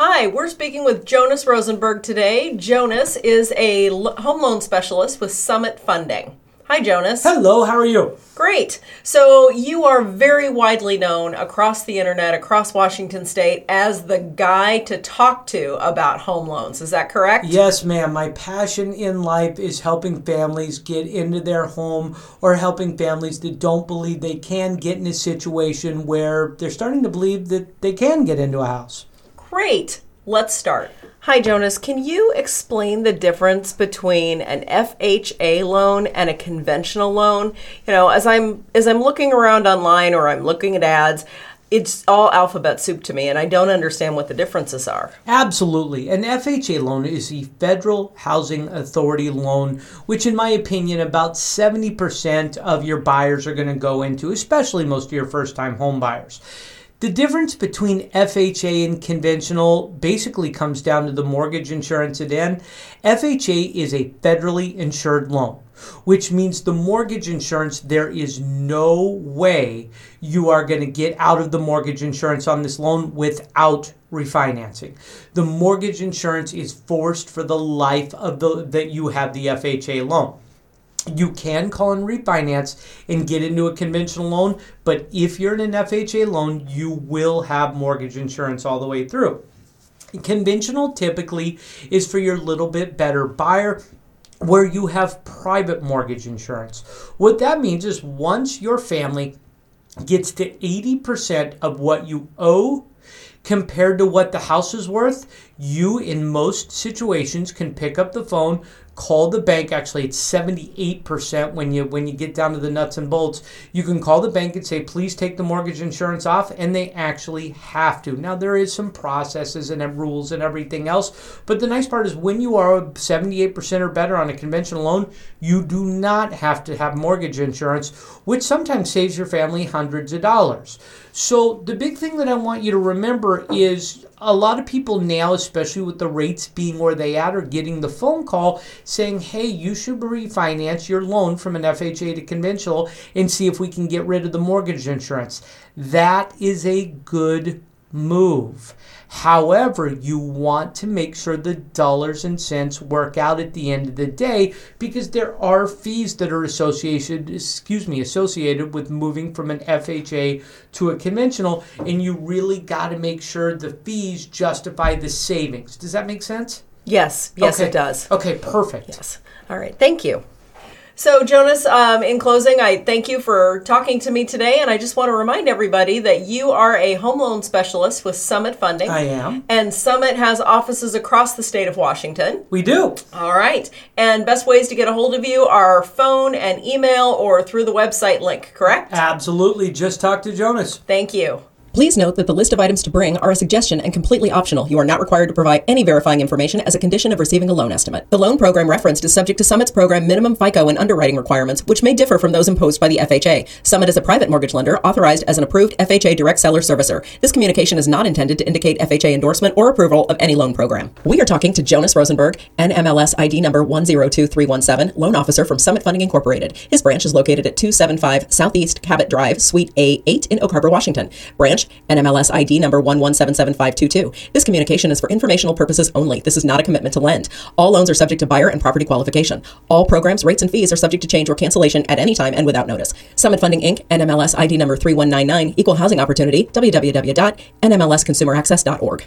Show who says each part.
Speaker 1: Hi, we're speaking with Jonas Rosenberg today. Jonas is a home loan specialist with Summit Funding. Hi, Jonas.
Speaker 2: Hello, how are you?
Speaker 1: Great. So, you are very widely known across the internet, across Washington state, as the guy to talk to about home loans. Is that correct?
Speaker 2: Yes, ma'am. My passion in life is helping families get into their home or helping families that don't believe they can get in a situation where they're starting to believe that they can get into a house.
Speaker 1: Great. Let's start. Hi, Jonas. Can you explain the difference between an FHA loan and a conventional loan? You know, as I'm as I'm looking around online or I'm looking at ads, it's all alphabet soup to me, and I don't understand what the differences are.
Speaker 2: Absolutely. An FHA loan is the Federal Housing Authority loan, which, in my opinion, about 70% of your buyers are going to go into, especially most of your first time home buyers. The difference between FHA and conventional basically comes down to the mortgage insurance at end. FHA is a federally insured loan, which means the mortgage insurance, there is no way you are going to get out of the mortgage insurance on this loan without refinancing. The mortgage insurance is forced for the life of the that you have the FHA loan you can call and refinance and get into a conventional loan, but if you're in an FHA loan, you will have mortgage insurance all the way through. Conventional typically is for your little bit better buyer where you have private mortgage insurance. What that means is once your family gets to 80% of what you owe compared to what the house is worth, you in most situations can pick up the phone, call the bank actually it's 78% when you when you get down to the nuts and bolts. You can call the bank and say please take the mortgage insurance off and they actually have to. Now there is some processes and rules and everything else but the nice part is when you are 78% or better on a conventional loan you do not have to have mortgage insurance which sometimes saves your family hundreds of dollars. So the big thing that i want you to remember is a lot of people now, especially with the rates being where they at, are getting the phone call saying, "Hey, you should refinance your loan from an FHA to conventional and see if we can get rid of the mortgage insurance." That is a good move. However, you want to make sure the dollars and cents work out at the end of the day because there are fees that are associated, excuse me, associated with moving from an FHA to a conventional, and you really got to make sure the fees justify the savings. Does that make sense?
Speaker 1: Yes, yes,
Speaker 2: okay.
Speaker 1: it does.
Speaker 2: Okay, perfect.
Speaker 1: Yes. All right, thank you. So, Jonas, um, in closing, I thank you for talking to me today. And I just want to remind everybody that you are a home loan specialist with Summit Funding.
Speaker 2: I am.
Speaker 1: And Summit has offices across the state of Washington.
Speaker 2: We do.
Speaker 1: All right. And best ways to get a hold of you are phone and email or through the website link, correct?
Speaker 2: Absolutely. Just talk to Jonas.
Speaker 1: Thank you. Please note that the list of items to bring are a suggestion and completely optional. You are not required to provide any verifying information as a condition of receiving a loan estimate. The loan program referenced is subject to Summit's program minimum FICO and underwriting requirements, which may differ from those imposed by the FHA. Summit is a private mortgage lender authorized as an approved FHA direct seller servicer. This communication is not intended to indicate FHA endorsement or approval of any loan program. We are talking to Jonas Rosenberg, NMLS ID number 102317, loan officer from Summit Funding Incorporated. His branch is located at 275 Southeast Cabot Drive, Suite A8 in Oak Harbor, Washington. Branch NMLS ID number 1177522. This communication is for informational purposes only. This is not a commitment to lend. All loans are subject to buyer and property qualification. All programs, rates, and fees are subject to change or cancellation at any time and without notice. Summit Funding Inc., NMLS ID number 3199, Equal Housing Opportunity, www.nmlsconsumeraccess.org.